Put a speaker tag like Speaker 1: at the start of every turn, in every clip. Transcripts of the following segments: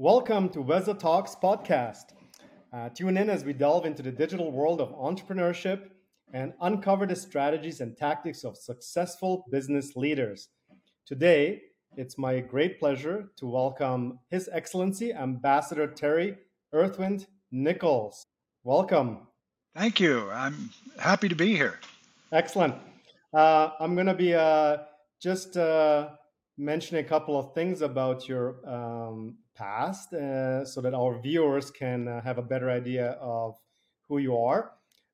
Speaker 1: Welcome to Veza Talks podcast. Uh, tune in as we delve into the digital world of entrepreneurship and uncover the strategies and tactics of successful business leaders. Today, it's my great pleasure to welcome His Excellency Ambassador Terry Earthwind Nichols. Welcome.
Speaker 2: Thank you. I'm happy to be here.
Speaker 1: Excellent. Uh, I'm going to be uh, just uh, mentioning a couple of things about your um, past uh, so that our viewers can uh, have a better idea of who you are.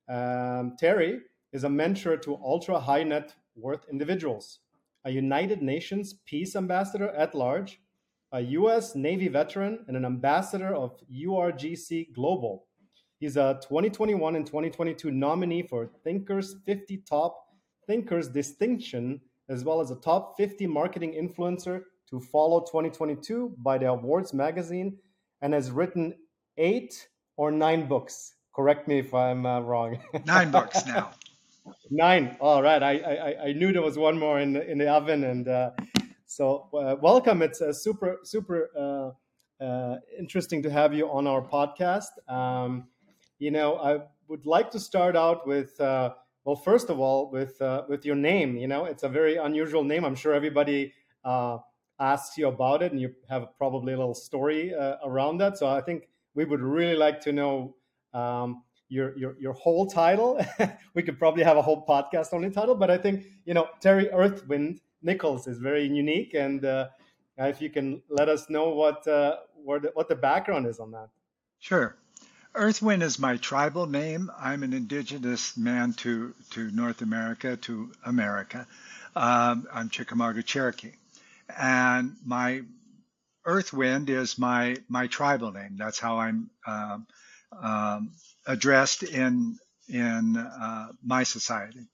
Speaker 1: Um, Terry is a mentor to ultra high net worth individuals, a United Nations Peace Ambassador at large, a US Navy veteran, and an ambassador of URGC Global. He's a 2021 and 2022 nominee for Thinkers 50 Top Thinkers Distinction, as well as a top 50 marketing influencer to follow 2022 by the Awards magazine, and has written eight or nine books. Correct me if I'm uh, wrong.
Speaker 2: nine books now.
Speaker 1: Nine. All right. I, I I knew there was one more in the, in the oven, and uh, so uh, welcome. It's a super super uh, uh, interesting to have you on our podcast. Um, you know, I would like to start out with, uh, well, first of all, with uh, with your name. You know, it's a very unusual name. I'm sure everybody uh, asks you about it, and you have probably a little story uh, around that. So I think we would really like to know um, your your your whole title. we could probably have a whole podcast on the title, but I think you know Terry Earthwind Nichols is very unique, and uh, if you can let us know what uh, the, what the background is on that.
Speaker 2: Sure. Earthwind is my tribal name. I'm an indigenous man to, to North America, to America. Um, I'm Chickamauga Cherokee. And my Earthwind is my, my tribal name. That's how I'm um, um, addressed in, in uh, my society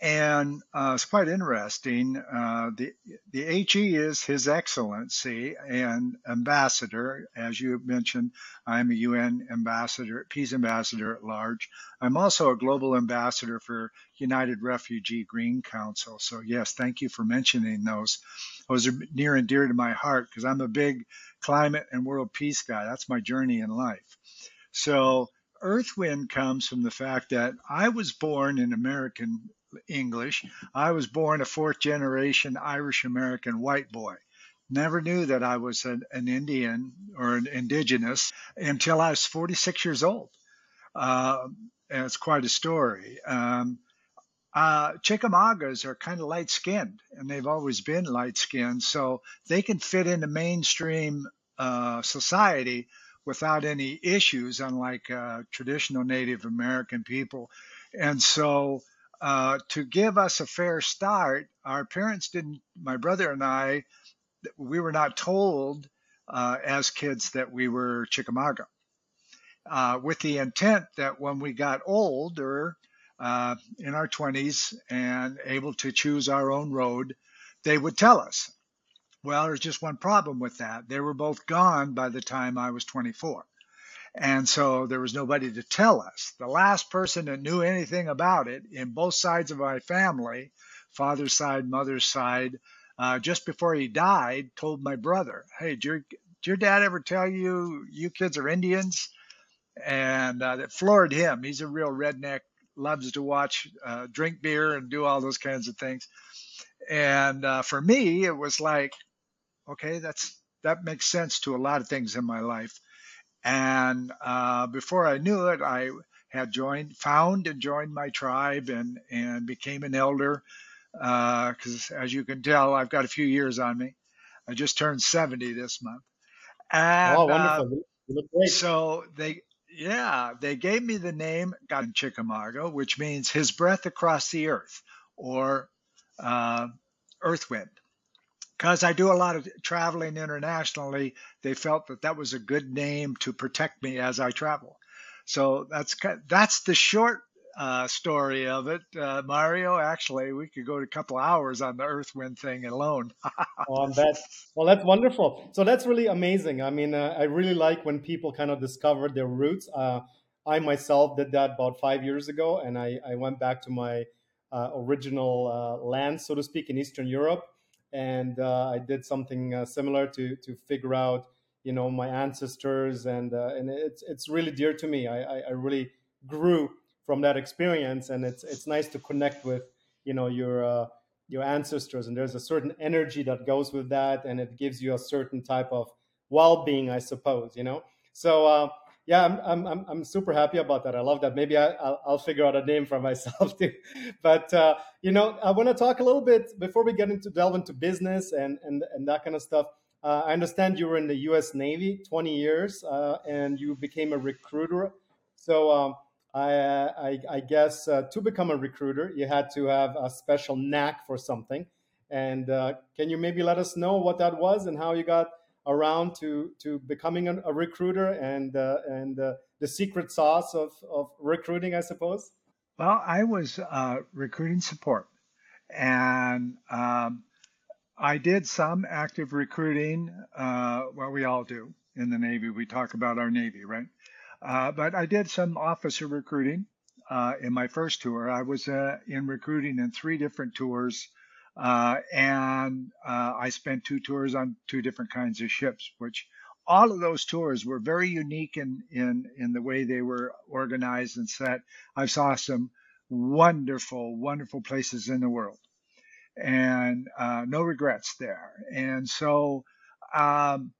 Speaker 2: and uh, it's quite interesting. Uh, the the HE is His Excellency and Ambassador, as you mentioned. I'm a UN ambassador, peace ambassador at large. I'm also a global ambassador for United Refugee Green Council. So yes, thank you for mentioning those. Those are near and dear to my heart because I'm a big climate and world peace guy. That's my journey in life. So. Earthwind comes from the fact that I was born in American English. I was born a fourth generation Irish American white boy. Never knew that I was an, an, Indian or an indigenous until I was 46 years old. Uh, and it's quite a story. Um, uh, Chickamaugas are kind of light skinned, and they've always been light skinned, so they can fit into mainstream uh, society without any issues, unlike uh, traditional Native American people. And so uh, to give us a fair start, our parents didn't, my brother and I, we were not told uh, as kids that we were Chickamauga, uh, with the intent that when we got older, uh, in our 20s and able to choose our own road, they would tell us. Well, there's just one problem with that. They were both gone by the time I was 24. And so there was nobody to tell us. The last person that knew anything about it in both sides of my family, father's side, mother's side, uh, just before he died, told my brother, Hey, did your, did your dad ever tell you you kids are Indians? And uh, that floored him. He's a real redneck, loves to watch, uh, drink beer, and do all those kinds of things. And uh, for me, it was like, okay, that's that makes sense to a lot of things in my life. And uh, before I knew it, I had joined, found and joined my tribe and, and became an elder. Because uh, as you can tell, I've got a few years on me. I just turned 70 this month. And,
Speaker 1: oh, wonderful.
Speaker 2: Uh, so they, yeah, they gave me the name God Chickamauga, which means his breath across the earth or uh, earth wind. because I do a lot of traveling internationally, they felt that that was a good name to protect me as I travel. So that's that's the short uh, story of it, uh, Mario. Actually, we could go a couple hours on the Earth Wind thing alone.
Speaker 1: oh, that well, that's wonderful. So that's really amazing. I mean, uh, I really like when people kind of discover their roots. Uh, I myself did that about five years ago, and I, I went back to my uh, original uh, land, so to speak, in Eastern Europe and uh, I did something similar to to figure out, you know my ancestors, and and it's it's really dear to me. I, I, I really grew from that experience, and it's it's nice to connect with you know your uh, your ancestors, and there's a certain energy that goes with that, and it gives you a certain type of well-being, I suppose. You know, so. Uh, yeah, I'm, I'm, I'm super happy about that. I love that. Maybe I, will I'll figure out a name for myself too. But uh, you know, I want to talk a little bit before we get into delve into business and and and that kind of stuff. Uh, I understand you were in the U.S. Navy 20 years, uh, and you became a recruiter. So um, I, I, I, guess uh, to become a recruiter, you had to have a special knack for something. And uh, can you maybe let us know what that was and how you got around to to becoming a, a recruiter and uh, and uh, the secret sauce of of recruiting, I suppose.
Speaker 2: Well, I was uh, recruiting support, and um, I did some active recruiting. Uh, well, we all do in the Navy. We talk about our Navy, right? Uh, but I did some officer recruiting uh, in my first tour. I was in recruiting in three different tours uh, and uh, I spent two tours on two different kinds of ships, which all of those tours were very unique in, in, in the way they were organized and set. I saw some wonderful, wonderful places in the world and uh, no regrets there. And so um,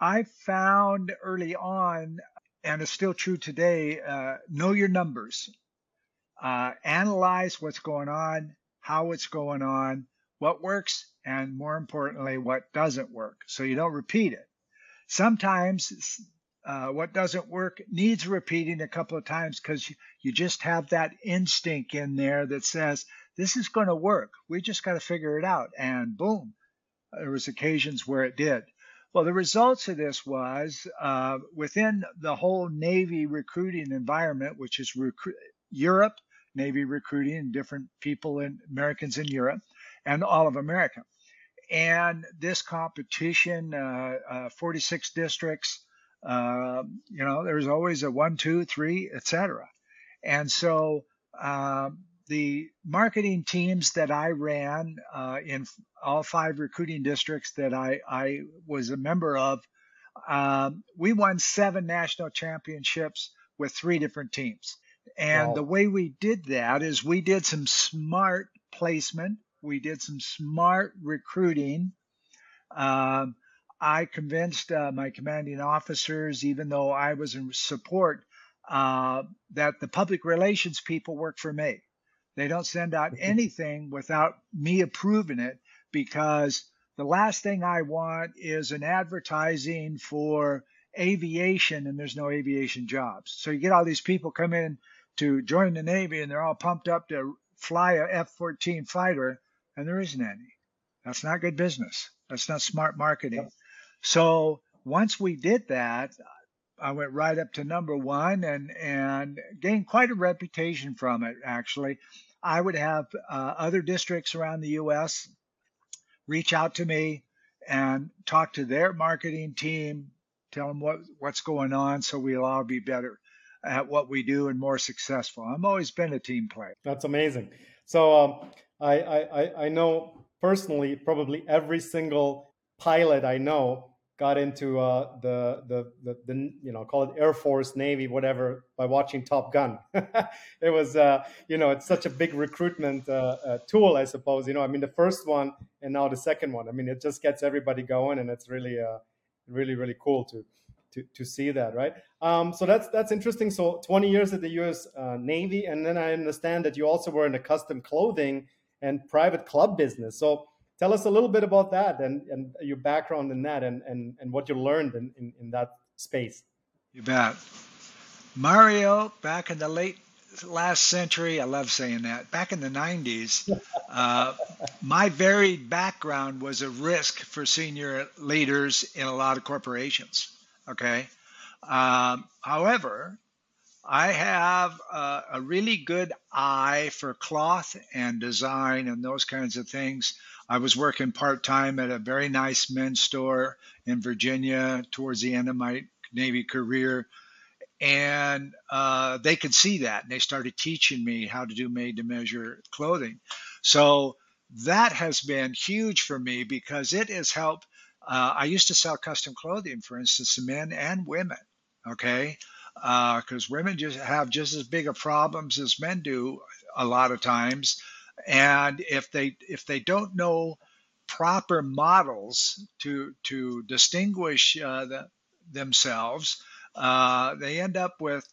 Speaker 2: I found early on, and it's still true today, uh, know your numbers. Uh, analyze what's going on, how it's going on, what works, and more importantly, what doesn't work. So you don't repeat it. Sometimes uh, what doesn't work needs repeating a couple of times because you, you just have that instinct in there that says, this is going to work. We just got to figure it out. And boom, there was occasions where it did. Well, the results of this was uh, within the whole Navy recruiting environment, which is recru- Europe, Navy recruiting different people in Americans in Europe and all of America. And this competition, uh, uh, 46 districts, uh, you know, there's always a one, two, three, etc. And so um, the marketing teams that I ran uh, in all five recruiting districts that I, I was a member of, um, we won seven national championships with three different teams. And wow. the way we did that is we did some smart placement, we did some smart recruiting. Um, I convinced uh, my commanding officers, even though I was in support, uh, that the public relations people work for me. They don't send out anything without me approving it because the last thing I want is an advertising for aviation and there's no aviation jobs. So you get all these people come in to join the Navy and they're all pumped up to fly a F 14 fighter, and there isn't any. That's not good business. That's not smart marketing. Yep. So once we did that, I went right up to number one and, and gained quite a reputation from it, actually. I would have uh, other districts around the U.S. reach out to me and talk to their marketing team, tell them what, what's going on so we'll all be better at what we do and more successful. I've always been a team player.
Speaker 1: That's amazing. So um, I, I, I know personally probably every single pilot I know got into uh, the, the, the the you know call it Air Force, Navy, whatever by watching Top Gun. it was uh, you know it's such a big recruitment uh, uh, tool, I suppose. You know, I mean the first one and now the second one. I mean it just gets everybody going, and it's really uh, really really cool to to, to see that, right? Um, so that's that's interesting. So 20 years at the U.S. Uh, Navy, and then I understand that you also were in the custom clothing and private club business. So tell us a little bit about that and, and your background in that and, and, and what you learned in, in, in that space.
Speaker 2: You bet. Mario, back in the late last century, I love saying that, back in the 90s, uh, my varied background was a risk for senior leaders in a lot of corporations. Okay. Um, however, I have a, a, really good eye for cloth and design and those kinds of things. I was working part time at a very nice men's store in Virginia towards the end of my Navy career. And uh, they could see that and they started teaching me how to do made to measure clothing. So that has been huge for me because it has helped Uh, I used to sell custom clothing, for instance, to men and women. Okay, because uh, women just have just as big of problems as men do a lot of times, and if they if they don't know proper models to to distinguish uh, the, themselves, uh, they end up with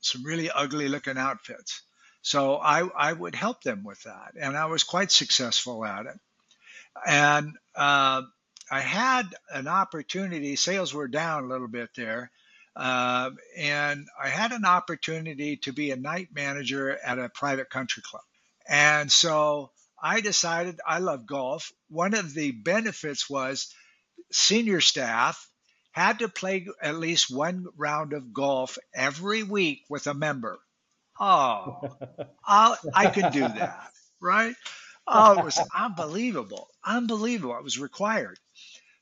Speaker 2: some really ugly looking outfits. So I, I would help them with that, and I was quite successful at it. And uh, I had an opportunity. Sales were down a little bit there, uh, and I had an opportunity to be a night manager at a private country club. And so I decided I love golf. One of the benefits was senior staff had to play at least one round of golf every week with a member. Oh, I'll, I could do that, right? Oh, it was unbelievable, unbelievable. It was required.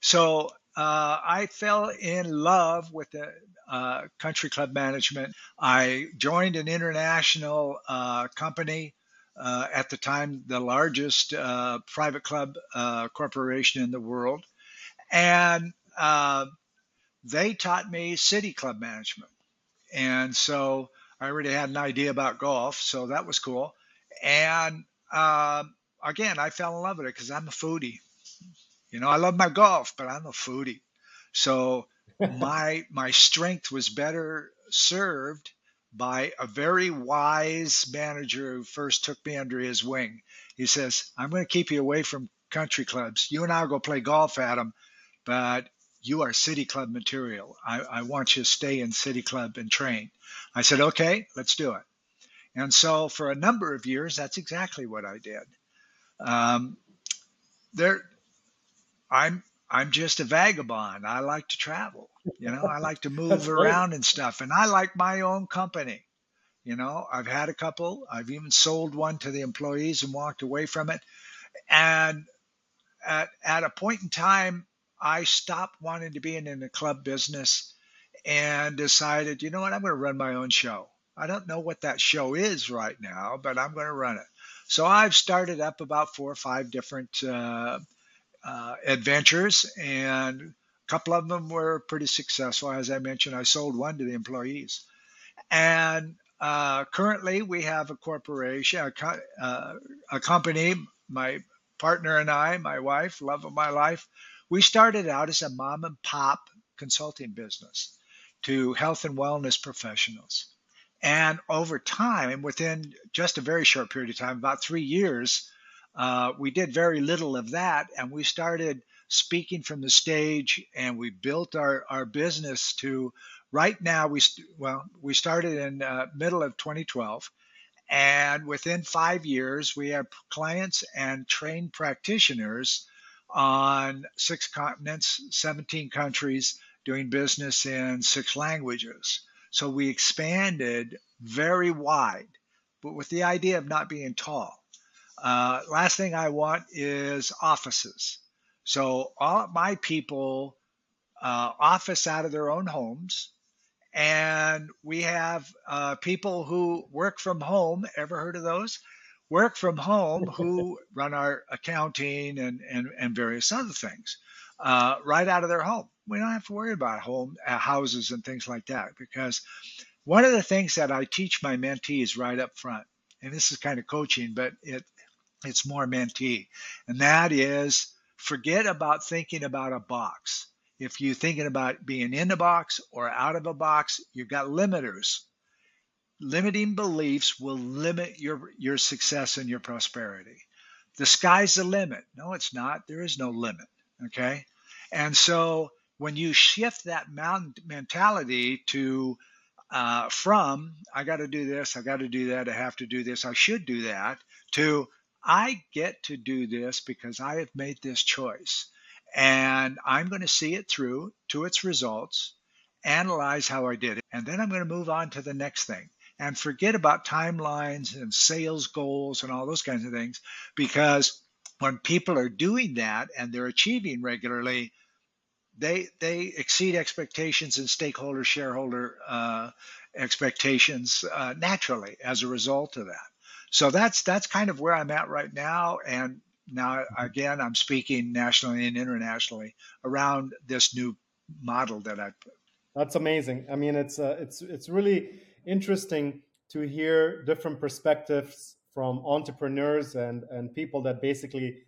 Speaker 2: So uh, I fell in love with the uh, country club management. I joined an international uh, company. Uh, at the time, the largest uh, private club uh, corporation in the world. And they taught me city club management. And so I already had an idea about golf, so that was cool. And uh, again, I fell in love with it because I'm a foodie. You know, I love my golf, but I'm a foodie. So my my strength was better served by a very wise manager who first took me under his wing. He says, "I'm going to keep you away from country clubs. You and I'll go play golf at them, but you are City Club material. I, I want you to stay in City Club and train. I said, okay, let's do it. And so for a number of years, that's exactly what I did. Um, there, I'm I'm just a vagabond. I like to travel. You know, I like to move around and stuff, and I like my own company. You know, I've had a couple. I've even sold one to the employees and walked away from it. And at at a point in time, I stopped wanting to be in, in the club business and decided, you know what, I'm going to run my own show. I don't know what that show is right now, but I'm going to run it. So I've started up about four or five different uh, uh, adventures, and couple of them were pretty successful. As I mentioned, I sold one to the employees. And uh, currently, we have a corporation, a, co- uh, a company, my partner and I, my wife, love of my life, we started out as a mom and pop consulting business to health and wellness professionals. And over time, and within just a very short period of time, about three years, uh, we did very little of that. And we started speaking from the stage and we built our, our business to right now we well we started in uh, middle of 2012 and within five years we have clients and trained practitioners on six continents, 17 countries, doing business in six languages. So we expanded very wide, but with the idea of not being tall. Uh, last thing I want is offices. So all my people uh, office out of their own homes. And we have uh, people who work from home. Ever heard of those? work from home who run our accounting and, and, and various other things uh, right out of their home. We don't have to worry about home uh, houses and things like that because one of the things that I teach my mentees right up front, and this is kind of coaching, but it it's more mentee, and that is forget about thinking about a box. If you're thinking about being in a box or out of a box, you've got limiters limiting beliefs will limit your, your success and your prosperity. The sky's the limit. No, it's not. There is no limit. Okay. And so when you shift that mentality to uh, from I got to do this, I got to do that, I have to do this, I should do that, to I get to do this because I have made this choice. And I'm going to see it through to its results, analyze how I did it, and then I'm going to move on to the next thing and forget about timelines and sales goals and all those kinds of things because when people are doing that and they're achieving regularly they they exceed expectations and stakeholder shareholder uh, expectations uh, naturally as a result of that so that's that's kind of where i'm at right now and now, again, I'm speaking nationally and internationally around this new model that I put.
Speaker 1: That's amazing. I mean, it's uh, it's it's really interesting to hear different perspectives from entrepreneurs and and people that basically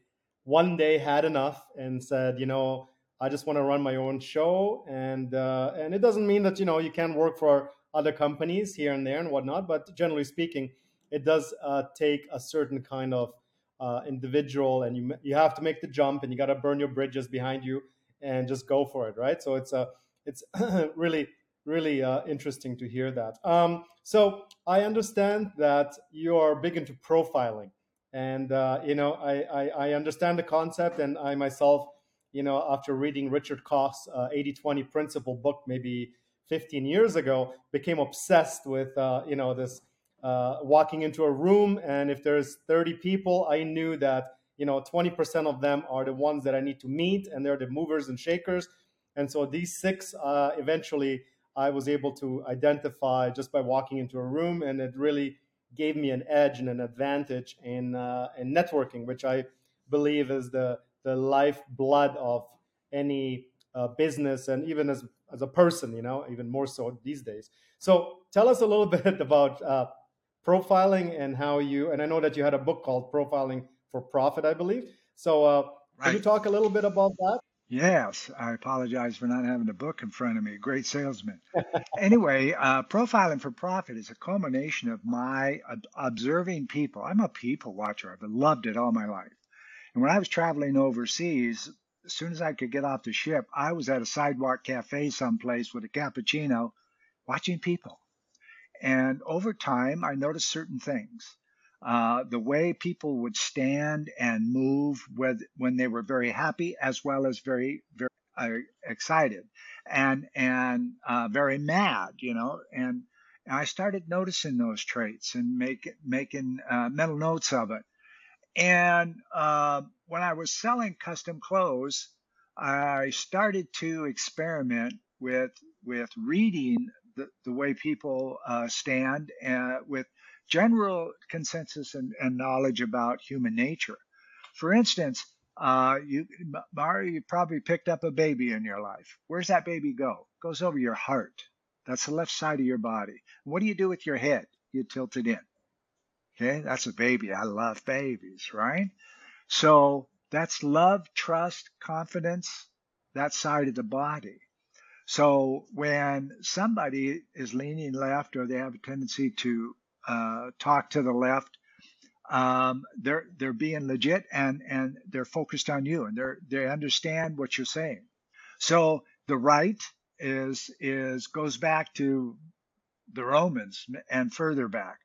Speaker 1: one day had enough and said, you know, I just want to run my own show, and uh, and it doesn't mean that you know you can't work for other companies here and there and whatnot, but generally speaking, it does uh, take a certain kind of uh, individual, and you you have to make the jump, and you got to burn your bridges behind you, and just go for it, right? So it's a it's really really uh, interesting to hear that. Um, so I understand that you are big into profiling, and uh, you know I, I, I understand the concept, and I myself, you know, after reading Richard Koch's uh, 80-20 principle book maybe 15 years ago, became obsessed with uh, you know this uh, walking into a room, and if there's 30 people, I knew that you know 20% of them are the ones that I need to meet, and they're the movers and shakers. And so these six uh, eventually I was able to identify just by walking into a room, and it really gave me an edge and an advantage in uh, in networking, which I believe is the the lifeblood of any uh, business and even as as a person, you know, even more so these days. So tell us a little bit about uh, profiling and how you. And I know that you had a book called Profiling for Profit, I believe. So uh, right. can you talk a little bit about that?
Speaker 2: Yes, I apologize for not having the book in front of me. Great salesman. anyway, uh, profiling for profit is a culmination of my observing people. I'm a people watcher. I've loved it all my life. And when I was traveling overseas, as soon as I could get off the ship, I was at a sidewalk cafe someplace with a cappuccino watching people. And over time, I noticed certain things. Uh, the way people would stand and move with, when they were very happy as well as very very uh, excited and and uh, very mad you know? And I started noticing those traits and make, making uh, mental notes of it. And uh, when I was selling custom clothes I started to experiment with with reading the, the way people uh, stand and with general consensus and, and knowledge about human nature. For instance, uh, you, Mario, you probably picked up a baby in your life. Where's that baby go? It goes over your heart. That's the left side of your body. What do you do with your head? You tilt it in. Okay, that's a baby. I love babies, right? So that's love, trust, confidence, that side of the body. So when somebody is leaning left or they have a tendency to uh, talk to the left, um, they're they're being legit and and they're focused on you and they they understand what you're saying. So the right is is goes back to the Romans and further back.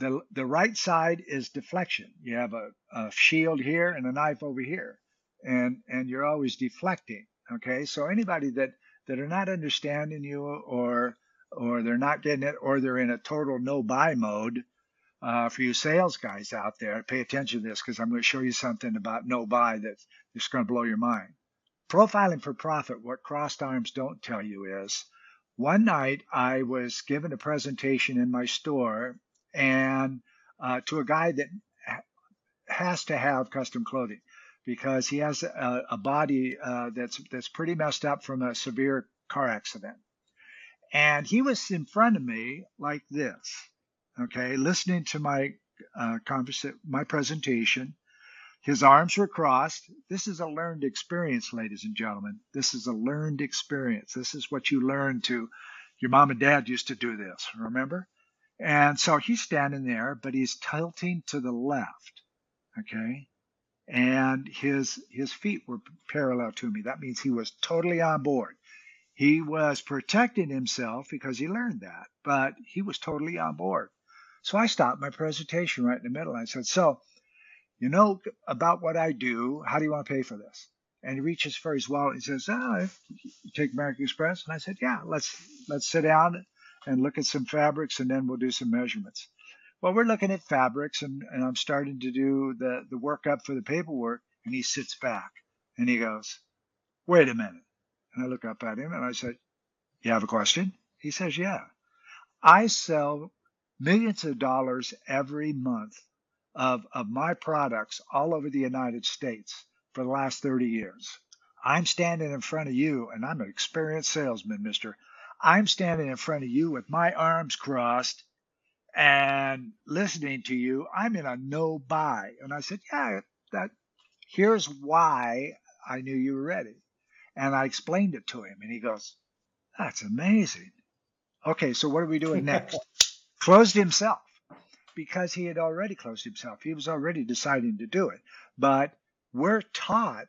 Speaker 2: The the right side is deflection. You have a, a shield here and a knife over here, and and you're always deflecting. Okay, so anybody that that are not understanding you or or they're not getting it, or they're in a total no buy mode. Uh, for you sales guys out there, pay attention to this because I'm going to show you something about no buy that's just going to blow your mind. Profiling for profit, what crossed arms don't tell you is one night I was given a presentation in my store and uh, to a guy that has to have custom clothing because he has a, a body uh, that's that's pretty messed up from a severe car accident. And he was in front of me like this, okay, listening to my uh, my presentation. His arms were crossed. This is a learned experience, ladies and gentlemen. This is a learned experience. This is what you learn to. Your mom and dad used to do this, remember? And so he's standing there, but he's tilting to the left, okay? And his his feet were parallel to me. That means he was totally on board. He was protecting himself because he learned that, but he was totally on board. So I stopped my presentation right in the middle. I said, So, you know about what I do. How do you want to pay for this? And he reaches for his wallet. He says, Oh, take American Express? And I said, Yeah, let's let's sit down and look at some fabrics and then we'll do some measurements. Well, we're looking at fabrics and, and I'm starting to do the, the workup for the paperwork. And he sits back and he goes, Wait a minute. And I look up at him and I said, You have a question? He says, Yeah. I sell millions of dollars every month of, of my products all over the United States for the last 30 years. I'm standing in front of you, and I'm an experienced salesman, mister. I'm standing in front of you with my arms crossed and listening to you. I'm in a no buy. And I said, Yeah, that here's why I knew you were ready. And I explained it to him, and he goes, That's amazing. Okay, so what are we doing next? Closed himself because he had already closed himself. He was already deciding to do it. But we're taught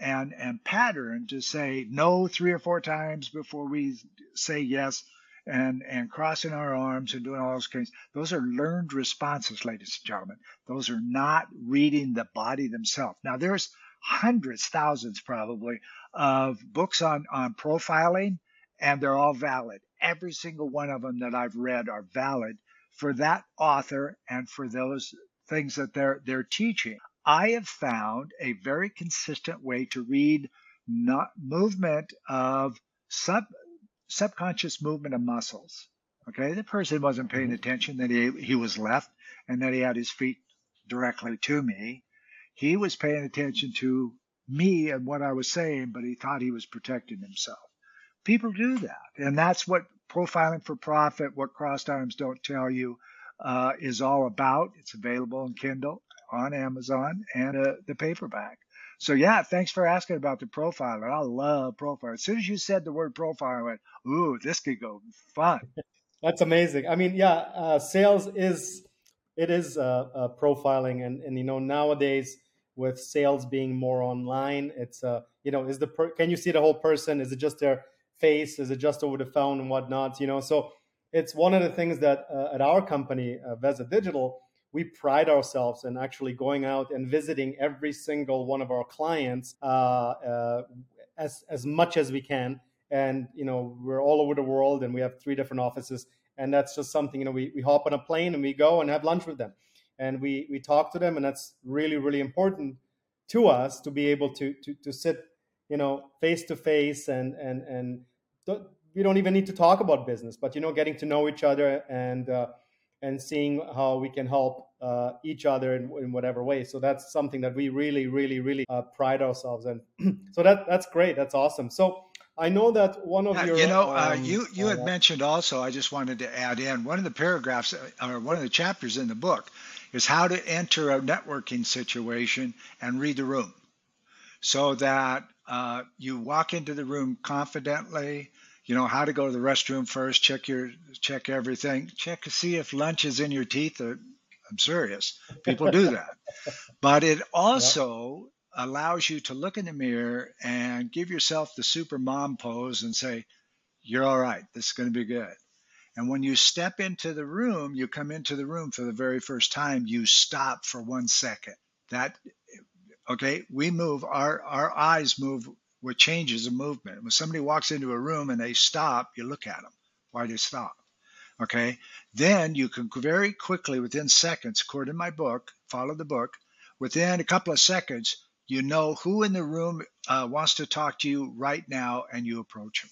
Speaker 2: and and patterned to say no three or four times before we say yes and and crossing our arms and doing all those things those are learned responses ladies and gentlemen. Those are not reading the body themselves. Now there's hundreds thousands probably of books on on profiling and they're all valid. Every single one of them that i've read are valid for that author and for those things that they're they're teaching. I have found a very consistent way to read not movement of sub subconscious movement of muscles. Okay, the person wasn't paying mm-hmm. attention that he he was left and that he had his feet directly to me. He was paying attention to me and what I was saying, but he thought he was protecting himself. People do that, and that's what profiling for profit, what crossed arms don't tell you, uh, is all about. It's available in Kindle on Amazon and uh, the paperback. So yeah, thanks for asking about the profiler. I love profile. As soon as you said the word profiler, I went, "Ooh, this could go fun."
Speaker 1: That's amazing. I mean, yeah, uh, sales is it is uh, uh, profiling, and and you know nowadays with sales being more online, it's uh you know is the per- can you see the whole person? Is it just their face? Is it just over the phone and whatnot? You know, so it's one of the things that uh, at our company, uh, Veza Digital, we pride ourselves in actually going out and visiting every single one of our clients uh, uh, as as much as we can. And you know, we're all over the world, and we have three different offices. And that's just something you know. We, we hop on a plane and we go and have lunch with them, and we we talk to them, and that's really really important to us to be able to to to sit you know face to face and and and we don't even need to talk about business, but you know, getting to know each other and uh, and seeing how we can help uh, each other in, in, whatever way. So that's something that we really, really, really uh, pride ourselves in. so that that's great. That's awesome. So I know that one of your,
Speaker 2: you know, uh, um, you you had uh, mentioned also. I just wanted to add in one of the paragraphs uh, or one of the chapters in the book is how to enter a networking situation and read the room, so that uh, you walk into the room confidently you know how to go to the restroom first check your check everything check to see if lunch is in your teeth uh, i'm serious. People do that. But it also allows you to look in the mirror and give yourself the super mom pose and say you're all right. This is going to be good. And when you step into the room you come into the room for the very first time you stop for one second. That okay we move our our eyes move with changes of movement. When somebody walks into a room and they stop, you look at them. Why do they stop? Okay. Then you can very quickly, within seconds, according to my book, follow the book, within a couple of seconds, you know who in the room uh, wants to talk to you right now and you approach them.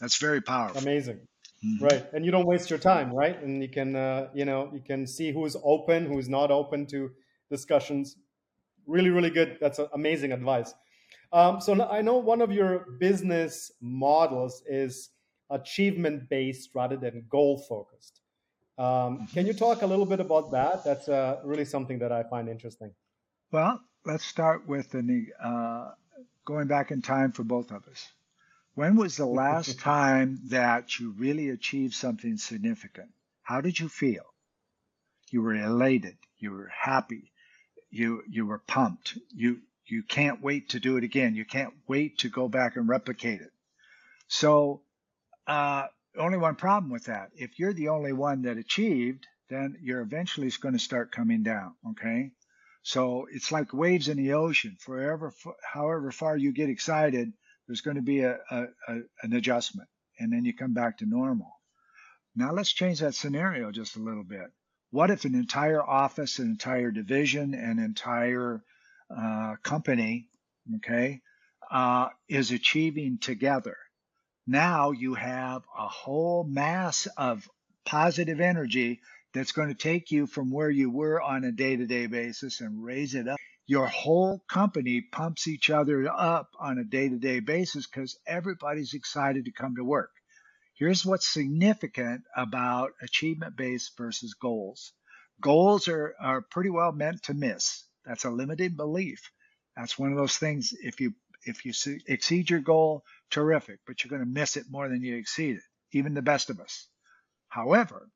Speaker 2: That's very powerful.
Speaker 1: Amazing. Mm-hmm. Right. And you don't waste your time, right? And you can, uh, you know, you can see who's open, who's not open to discussions. Really, really good. That's amazing advice. Um, so I know one of your business models is achievement based rather than goal focused. Um, can you talk a little bit about that? That's uh, really something that I find interesting.
Speaker 2: Well, let's start with the uh, going back in time for both of us. When was the last time that you really achieved something significant? How did you feel? You were elated. You were happy. You you were pumped. You you can't wait to do it again. You can't wait to go back and replicate it. So, uh, only one problem with that. If you're the only one that achieved, then you're eventually going to start coming down. Okay. So it's like waves in the ocean. Forever, however far you get excited, there's going to be a, a, a, an adjustment and then you come back to normal. Now let's change that scenario just a little bit. What if an entire office, an entire division, an entire uh, company, okay, uh, is achieving together. Now you have a whole mass of positive energy that's going to take you from where you were on a day to day basis and raise it up. Your whole company pumps each other up on a day to day basis because everybody's excited to come to work. Here's what's significant about achievement based versus goals goals are, are pretty well meant to miss. That's a limited belief. That's one of those things. If you if you exceed your goal, terrific, but you're going to miss it more than you exceed it. Even the best of us. However,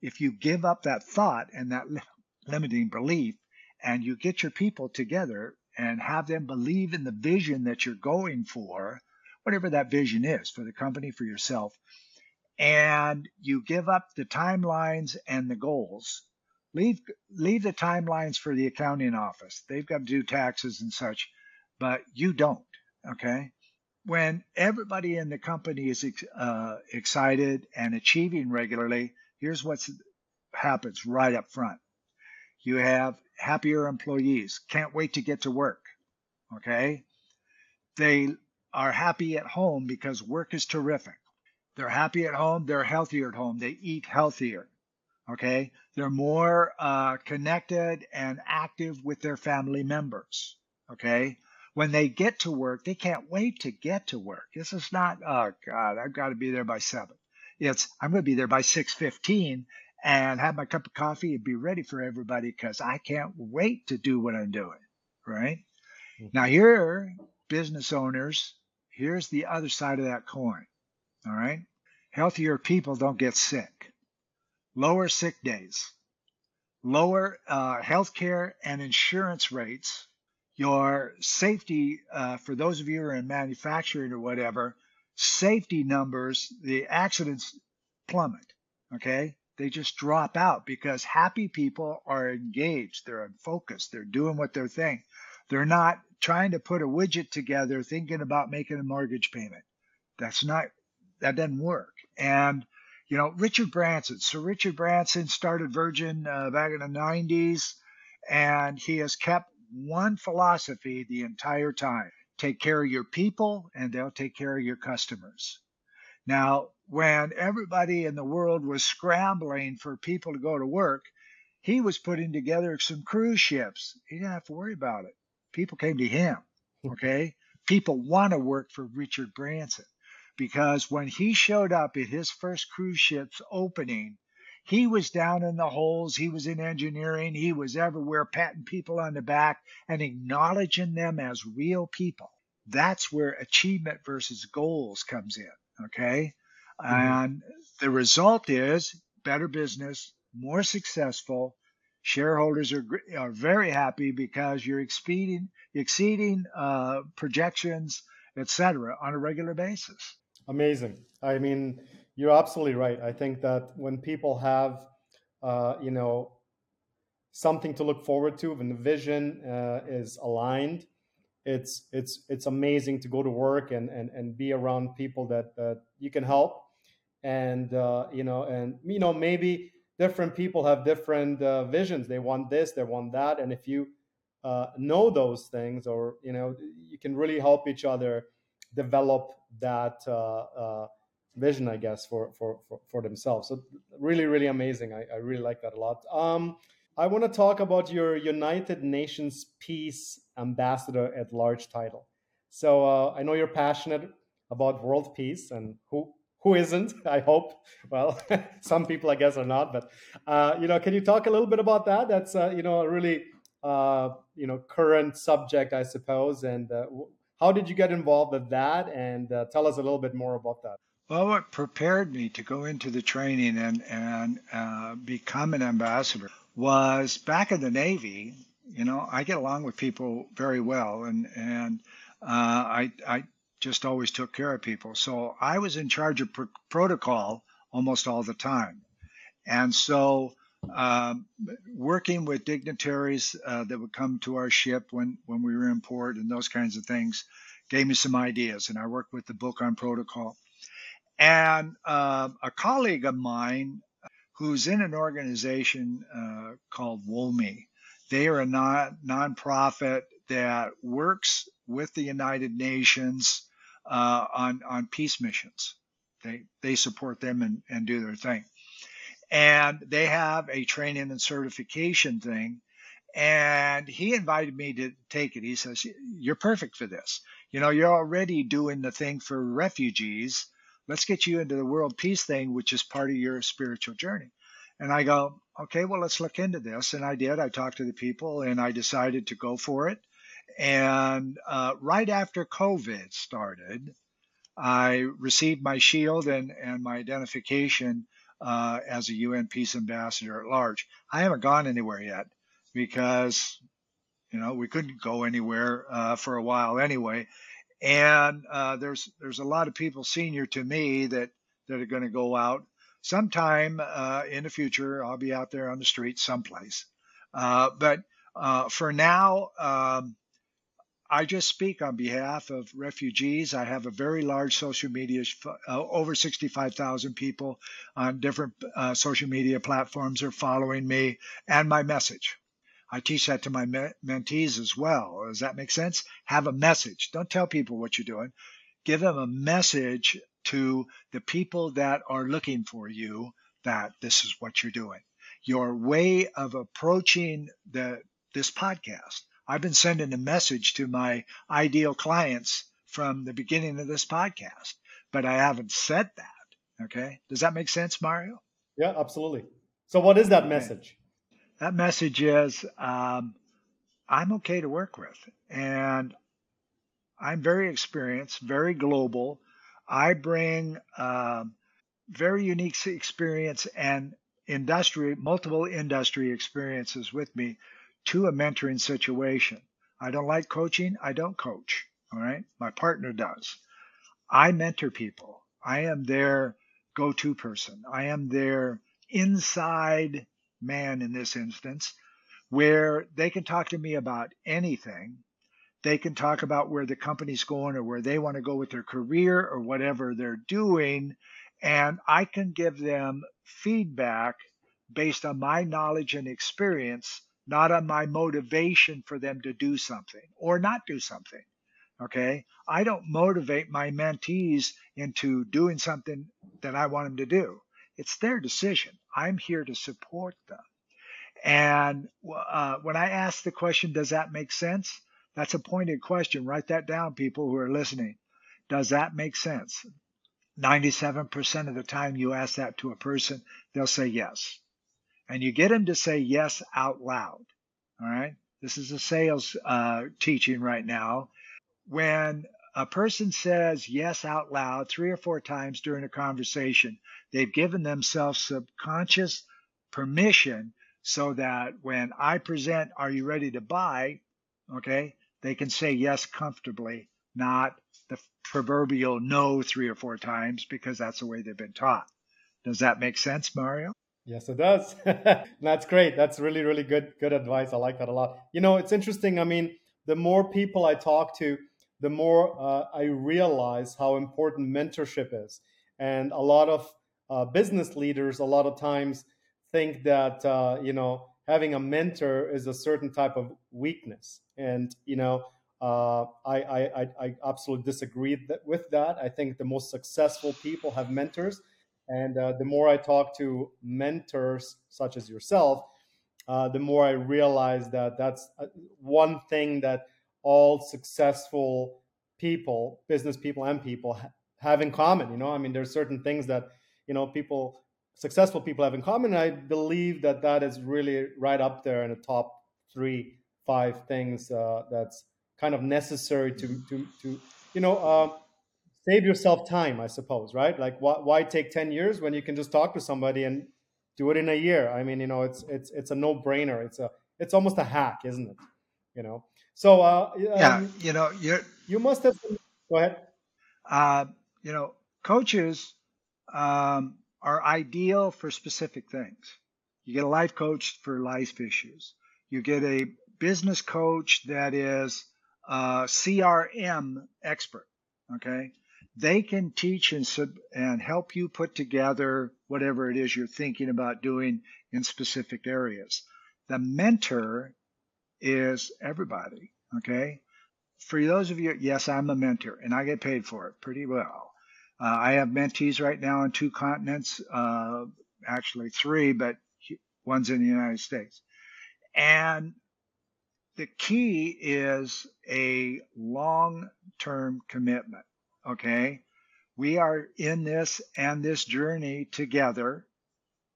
Speaker 2: if you give up that thought and that limiting belief, and you get your people together and have them believe in the vision that you're going for, whatever that vision is for the company, for yourself, and you give up the timelines and the goals leave leave the timelines for the accounting office. They've got to do taxes and such, but you don't. Okay. When everybody in the company is uh, excited and achieving regularly, here's what happens right up front. You have happier employees, can't wait to get to work. Okay. They are happy at home because work is terrific. They're happy at home. They're healthier at home. They eat healthier. Okay. They're more uh, connected and active with their family members. Okay. When they get to work, they can't wait to get to work. This is not, oh God, I've got to be there by seven. It's, I'm going to be there by 615 and have my cup of coffee and be ready for everybody because I can't wait to do what I'm doing. Right. Mm-hmm. Now, here, business owners, here's the other side of that coin. All right. Healthier people don't get sick lower sick days, lower uh, health care and insurance rates, your safety, uh, for those of you who are in manufacturing or whatever, safety numbers, the accidents plummet. Okay. They just drop out because happy people are engaged. They're in focus. They're doing what they're thinking. They're not trying to put a widget together thinking about making a mortgage payment. That's not, that doesn't work. And you know, Richard Branson. So Richard Branson started Virgin uh, back in the 90s, and he has kept one philosophy the entire time take care of your people, and they'll take care of your customers. Now, when everybody in the world was scrambling for people to go to work, he was putting together some cruise ships. He didn't have to worry about it. People came to him. Okay. People want to work for Richard Branson because when he showed up at his first cruise ship's opening, he was down in the holes, he was in engineering, he was everywhere, patting people on the back and acknowledging them as real people. That's where achievement versus goals comes in. Okay. Mm-hmm. And the result is better business, more successful. Shareholders are, are very happy because you're exceeding, exceeding uh, projections, etc., on a regular basis.
Speaker 1: Amazing. I mean, you're absolutely right. I think that when people have, uh, you know, something to look forward to, when the vision uh, is aligned, it's it's it's amazing to go to work and and, and be around people that that you can help, and uh, you know, and you know, maybe different people have different uh, visions. They want this, they want that, and if you uh, know those things, or you know, you can really help each other develop that uh, uh, vision, I guess, for, for, for, for, themselves. So really, really amazing. I, I really like that a lot. Um, I want to talk about your United Nations Peace Ambassador at Large title. So uh, I know you're passionate about world peace, and who who isn't? I hope. Well, some people, I guess, are not. But uh, you know, can you talk a little bit about that? That's uh, you know a really uh, you know current subject, I suppose. And how did you get involved with that? And uh, tell us a little bit more about that.
Speaker 2: Well, what prepared me to go into the training and and uh, become an ambassador was back in the Navy. You know, I get along with people very well, and and uh, I I just always took care of people. So I was in charge of pr- protocol almost all the time, and so um, working with dignitaries uh, that would come to our ship when, when we were in port and those kinds of things gave me some ideas. And I worked with the book on protocol. And uh, a colleague of mine who's in an organization uh, called WOMI, they are a non nonprofit that works with the United Nations uh, on, on peace missions. They, they support them and, and do their thing. And they have a training and certification thing. And he invited me to take it. He says, You're perfect for this. You know, you're already doing the thing for refugees. Let's get you into the world peace thing, which is part of your spiritual journey. And I go, okay, well, let's look into this. And I did. I talked to the people and I decided to go for it. And uh, right after COVID started, I received my shield and, and my identification uh, as a UN peace ambassador at large. I haven't gone anywhere yet because, you know, we couldn't go anywhere uh, for a while anyway. And uh, there's there's a lot of people senior to me that that are going to go out sometime uh, in the future. I'll be out there on the street someplace. Uh, but uh, for now, um, I just speak on behalf of refugees. I have a very large social media, uh, over 65,000 people on different uh, social media platforms are following me and my message. I teach that to my me- mentees as well. Does that make sense? Have a message. Don't tell people what you're doing. Give them a message to the people that are looking for you that this is what you're doing. Your way of approaching the this podcast I've been sending a message to my ideal clients from the beginning of this podcast, but I haven't said that. Okay. Does that make sense, Mario?
Speaker 1: Yeah, absolutely. So, what is that message?
Speaker 2: That message is um, I'm okay to work with, and I'm very experienced, very global. I bring um, very unique experience and industry, multiple industry experiences with me to a mentoring situation. I don't like coaching. I don't coach. All right. My partner does. I mentor people. I am their go to person. I am their inside man in this instance, where they can talk to me about anything. They can talk about where the company's going or where they want to go with their career or whatever they're doing. And I can give them feedback based on my knowledge and experience not on my motivation for them to do something or not do something. Okay. I don't motivate my mentees into doing something that I want them to do. It's their decision. I'm here to support them. And uh, when I ask the question, does that make sense? That's a pointed question. Write that down, people who are listening. Does that make sense? 97% of the time you ask that to a person, they'll say yes and you get them to say yes out loud. All right. This is a sales uh, teaching right now. When a person says yes out loud three or four times during a conversation, they've given themselves subconscious permission so that when I present, Are you ready to buy? Okay, they can say yes comfortably, not the proverbial no three or four times because that's the way they've been taught. Does that make sense, Mario?
Speaker 1: Yes, it does. That's great. That's really, really good, good advice. I like that a lot. You know, it's interesting. I mean, the more people I talk to, the more uh, I realize how important mentorship is. And a lot of uh, business leaders, a lot of times, think that uh, you know having a mentor is a certain type of weakness. And you know, uh, I, I I absolutely disagree with that. I think the most successful people have mentors and uh, the more I talk to mentors such as yourself, uh, the more I realize that that's uh, one thing that all successful people, business people, and people ha- have in common. You know, I mean, there's certain things that you know people, successful people have in common. I believe that that is really right up there in the top three, five things uh, that's kind of necessary to to to you know uh, save yourself time, I suppose, right? Like, why, why take 10 years when you can just talk to somebody and do it in a year? I mean, you know, it's, it's, it's a no brainer. It's a, it's almost a hack, isn't it? You know? So, uh,
Speaker 2: yeah, um, you know, you
Speaker 1: you must have, go ahead.
Speaker 2: Uh, you know, coaches um, are ideal for specific things. You get a life coach for life issues. You get a business coach that is a CRM expert. Okay they can teach and, sub, and help you put together whatever it is you're thinking about doing in specific areas. The mentor is everybody. Okay. For those of you, yes, I'm a mentor and I get paid for it pretty well. Uh, I have mentees right now on two continents, uh, actually three, but one's in the United States. And the key is a long term commitment. Okay. We are in this and this journey together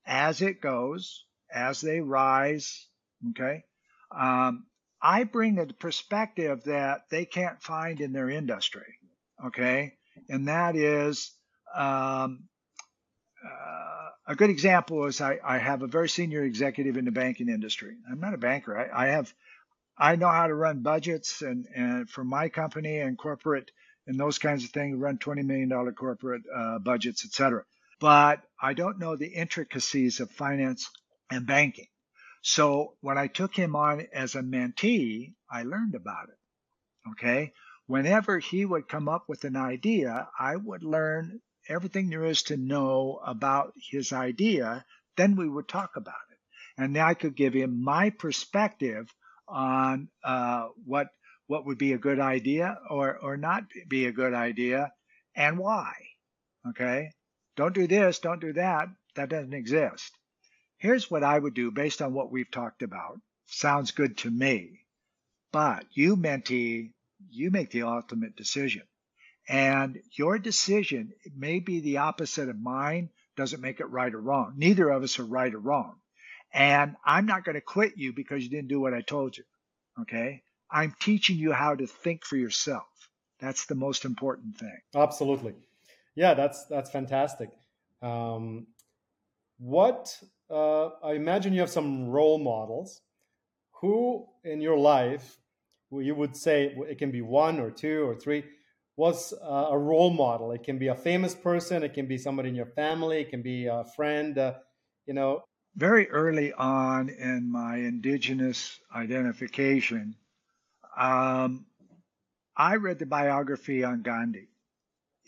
Speaker 2: as it goes, as they rise. Okay. Um, I bring a perspective that they can't find in their industry. Okay. And that is, um, uh, a good example is I, I, have a very senior executive in the banking industry. I'm not a banker. I, I have I know how to run budgets and, and for my company and corporate and those kinds of things, run $20 million corporate uh, budgets, et cetera. But I don't know the intricacies of finance and banking. So when I took him on as a mentee, I learned about it. Okay. Whenever he would come up with an idea, I would learn everything there is to know about his idea. Then we would talk about it. And then I could give him my perspective on uh, what what would be a good idea or or not be a good idea and why. Okay, don't do this, don't do that. That doesn't exist. Here's what I would do based on what we've talked about. Sounds good to me. But you, mentee, you make the ultimate decision. And your decision may be the opposite of mine, doesn't make it right or wrong. Neither of us are right or wrong. And I'm not going to quit you because you didn't do what I told you. Okay. I'm teaching you how to think for yourself. That's the most important thing.
Speaker 1: Absolutely. Yeah, that's that's fantastic. Um, what uh, I imagine you have some role models. Who in your life, you would say it can be one or two or three, was uh, a role model? It can be a famous person, it can be somebody in your family, it can be a friend. Uh, you know,
Speaker 2: very early on in my indigenous identification, um, I read the biography on Gandhi.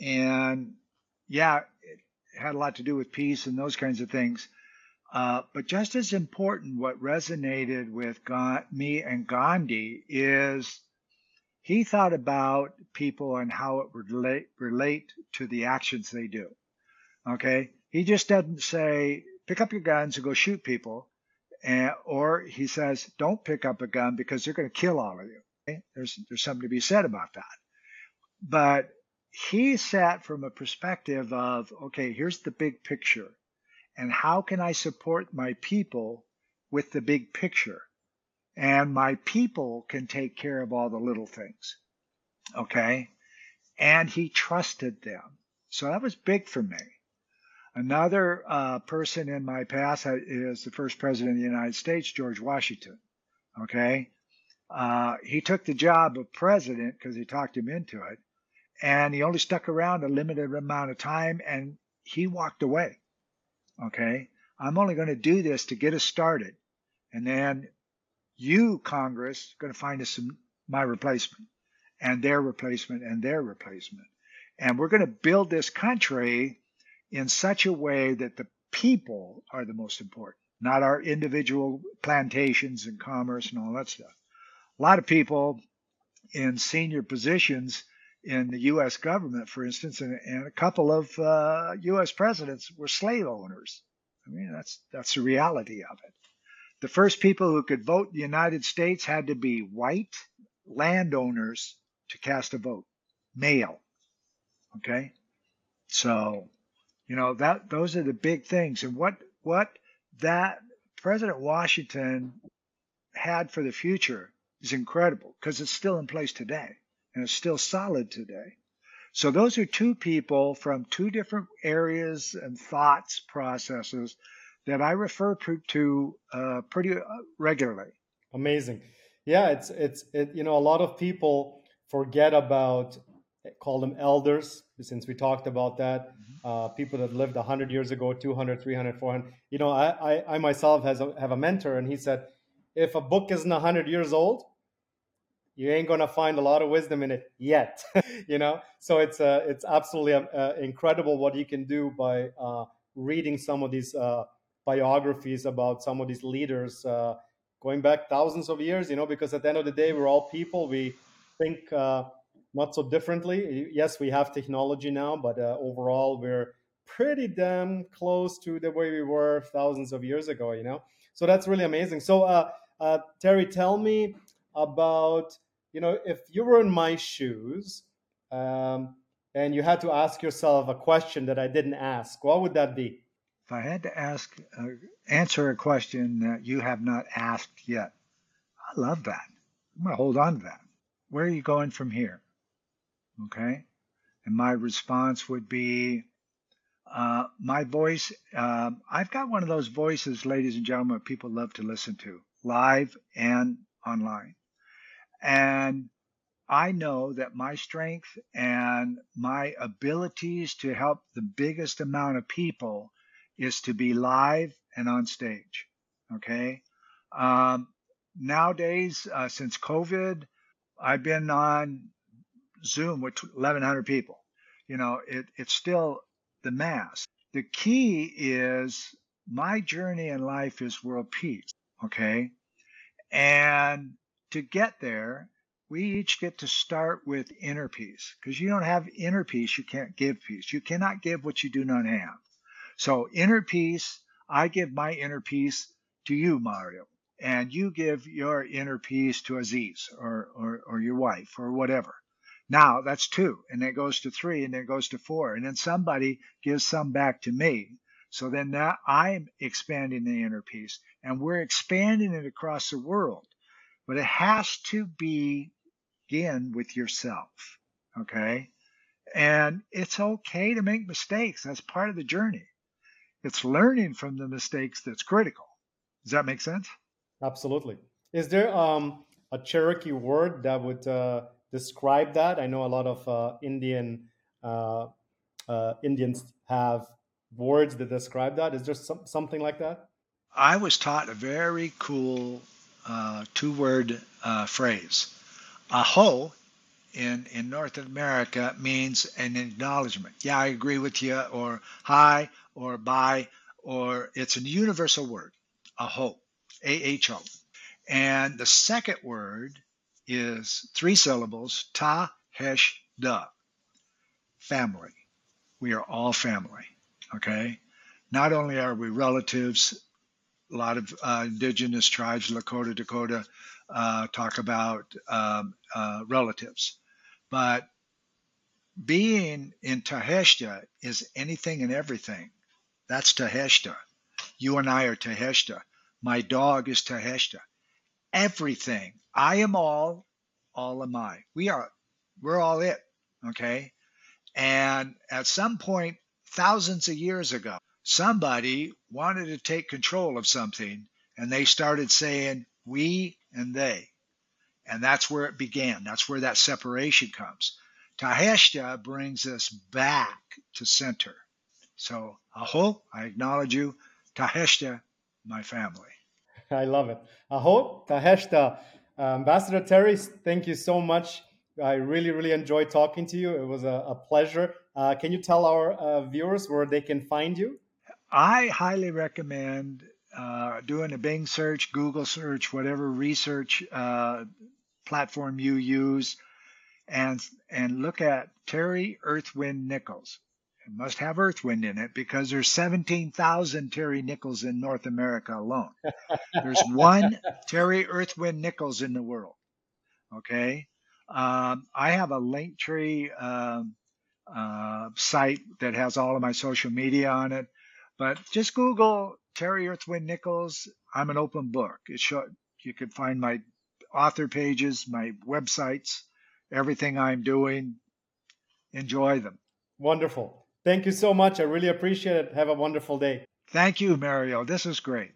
Speaker 2: And yeah, it had a lot to do with peace and those kinds of things. Uh, but just as important, what resonated with me and Gandhi is he thought about people and how it would relate, relate to the actions they do. Okay. He just doesn't say, pick up your guns and go shoot people. And, or he says, don't pick up a gun because they're going to kill all of you. There's, there's something to be said about that. But he sat from a perspective of, okay, here's the big picture. And how can I support my people with the big picture? And my people can take care of all the little things. Okay. And he trusted them. So that was big for me. Another uh, person in my past is the first president of the United States, George Washington. Okay. Uh, he took the job of president because he talked him into it. And he only stuck around a limited amount of time and he walked away. Okay. I'm only going to do this to get us started. And then you, Congress, going to find us some, my replacement and their replacement and their replacement. And we're going to build this country in such a way that the people are the most important, not our individual plantations and commerce and all that stuff. A lot of people in senior positions in the U.S. government, for instance, and, and a couple of uh, U.S. presidents were slave owners. I mean, that's that's the reality of it. The first people who could vote in the United States had to be white landowners to cast a vote, male. Okay, so you know, that those are the big things. And what what that President Washington had for the future is incredible because it's still in place today and it's still solid today. So those are two people from two different areas and thoughts processes that I refer to uh, pretty uh, regularly.
Speaker 1: Amazing. Yeah, it's it's it, you know a lot of people forget about call them elders since we talked about that mm-hmm. uh, people that lived 100 years ago 200 300 400 you know i, I, I myself has a, have a mentor and he said if a book isn't 100 years old you ain't gonna find a lot of wisdom in it yet you know so it's uh, it's absolutely uh, uh, incredible what you can do by uh, reading some of these uh, biographies about some of these leaders uh, going back thousands of years you know because at the end of the day we're all people we think not so differently. Yes, we have technology now, but overall, we're pretty damn close to the way we were thousands of years ago, you know? So that's really amazing. So, uh, Terry, tell me about, you know, if you were in my shoes um, and you had to ask yourself a question that I didn't ask, what would that be?
Speaker 2: If I had to ask, uh, answer a question that you have not asked yet, I love that. I'm going to hold on to that. Where are you going from here? Okay. And my response would be, uh, my voice, uh, I've got one of those voices, ladies and gentlemen, people love to listen to live and online. And I know that my strength and my abilities to help the biggest amount of people is to be live and on stage. Okay. Um, nowadays, uh, since COVID, I've been on Zoom with 1,100 people. You know, it, it's still the mass. The key is my journey in life is world peace. Okay. And to get there, we each get to start with inner peace because you don't have inner peace, you can't give peace. You cannot give what you do not have. So, inner peace, I give my inner peace to you, Mario, and you give your inner peace to Aziz or, or, or your wife or whatever. Now that's two, and then it goes to three, and then it goes to four, and then somebody gives some back to me. So then now I'm expanding the inner peace, and we're expanding it across the world. But it has to begin with yourself, okay? And it's okay to make mistakes. That's part of the journey. It's learning from the mistakes that's critical. Does that make sense?
Speaker 1: Absolutely. Is there um, a Cherokee word that would uh, describe that? I know a lot of uh, Indian uh, uh, Indians have words that describe that. Is there some, something like that?
Speaker 2: I was taught a very cool uh, two-word uh, phrase. Aho in in North America means an acknowledgement. Yeah, I agree with you, or hi, or bye, or it's a universal word. Aho, A H O. And the second word is three syllables, ta, hesh, da. Family. We are all family. Okay. Not only are we relatives, a lot of uh, indigenous tribes, Lakota, Dakota, uh, talk about um, uh, relatives, but being in Taheshta is anything and everything. That's Taheshta. You and I are Taheshta. My dog is Taheshta. Everything I am all, all am I. We are, we're all it. Okay. And at some point, thousands of years ago, somebody wanted to take control of something and they started saying we and they. And that's where it began. That's where that separation comes. Taheshta brings us back to center. So, aho, I acknowledge you. Taheshta, my family.
Speaker 1: I love it. Aho, Taheshta. Ambassador Terry, thank you so much. I really, really enjoyed talking to you. It was a, a pleasure. Uh, can you tell our uh, viewers where they can find you?
Speaker 2: I highly recommend uh, doing a Bing search, Google search, whatever research uh, platform you use, and and look at Terry Earthwind Nichols. It must have Earthwind in it because there's 17,000 Terry Nichols in North America alone. there's one Terry Earthwind Nichols in the world. Okay. Um, I have a Linktree um, uh, site that has all of my social media on it, but just Google Terry Earthwind Nichols. I'm an open book. It show, you can find my author pages, my websites, everything I'm doing. Enjoy them.
Speaker 1: Wonderful. Thank you so much. I really appreciate it. Have a wonderful day.
Speaker 2: Thank you, Mario. This is great.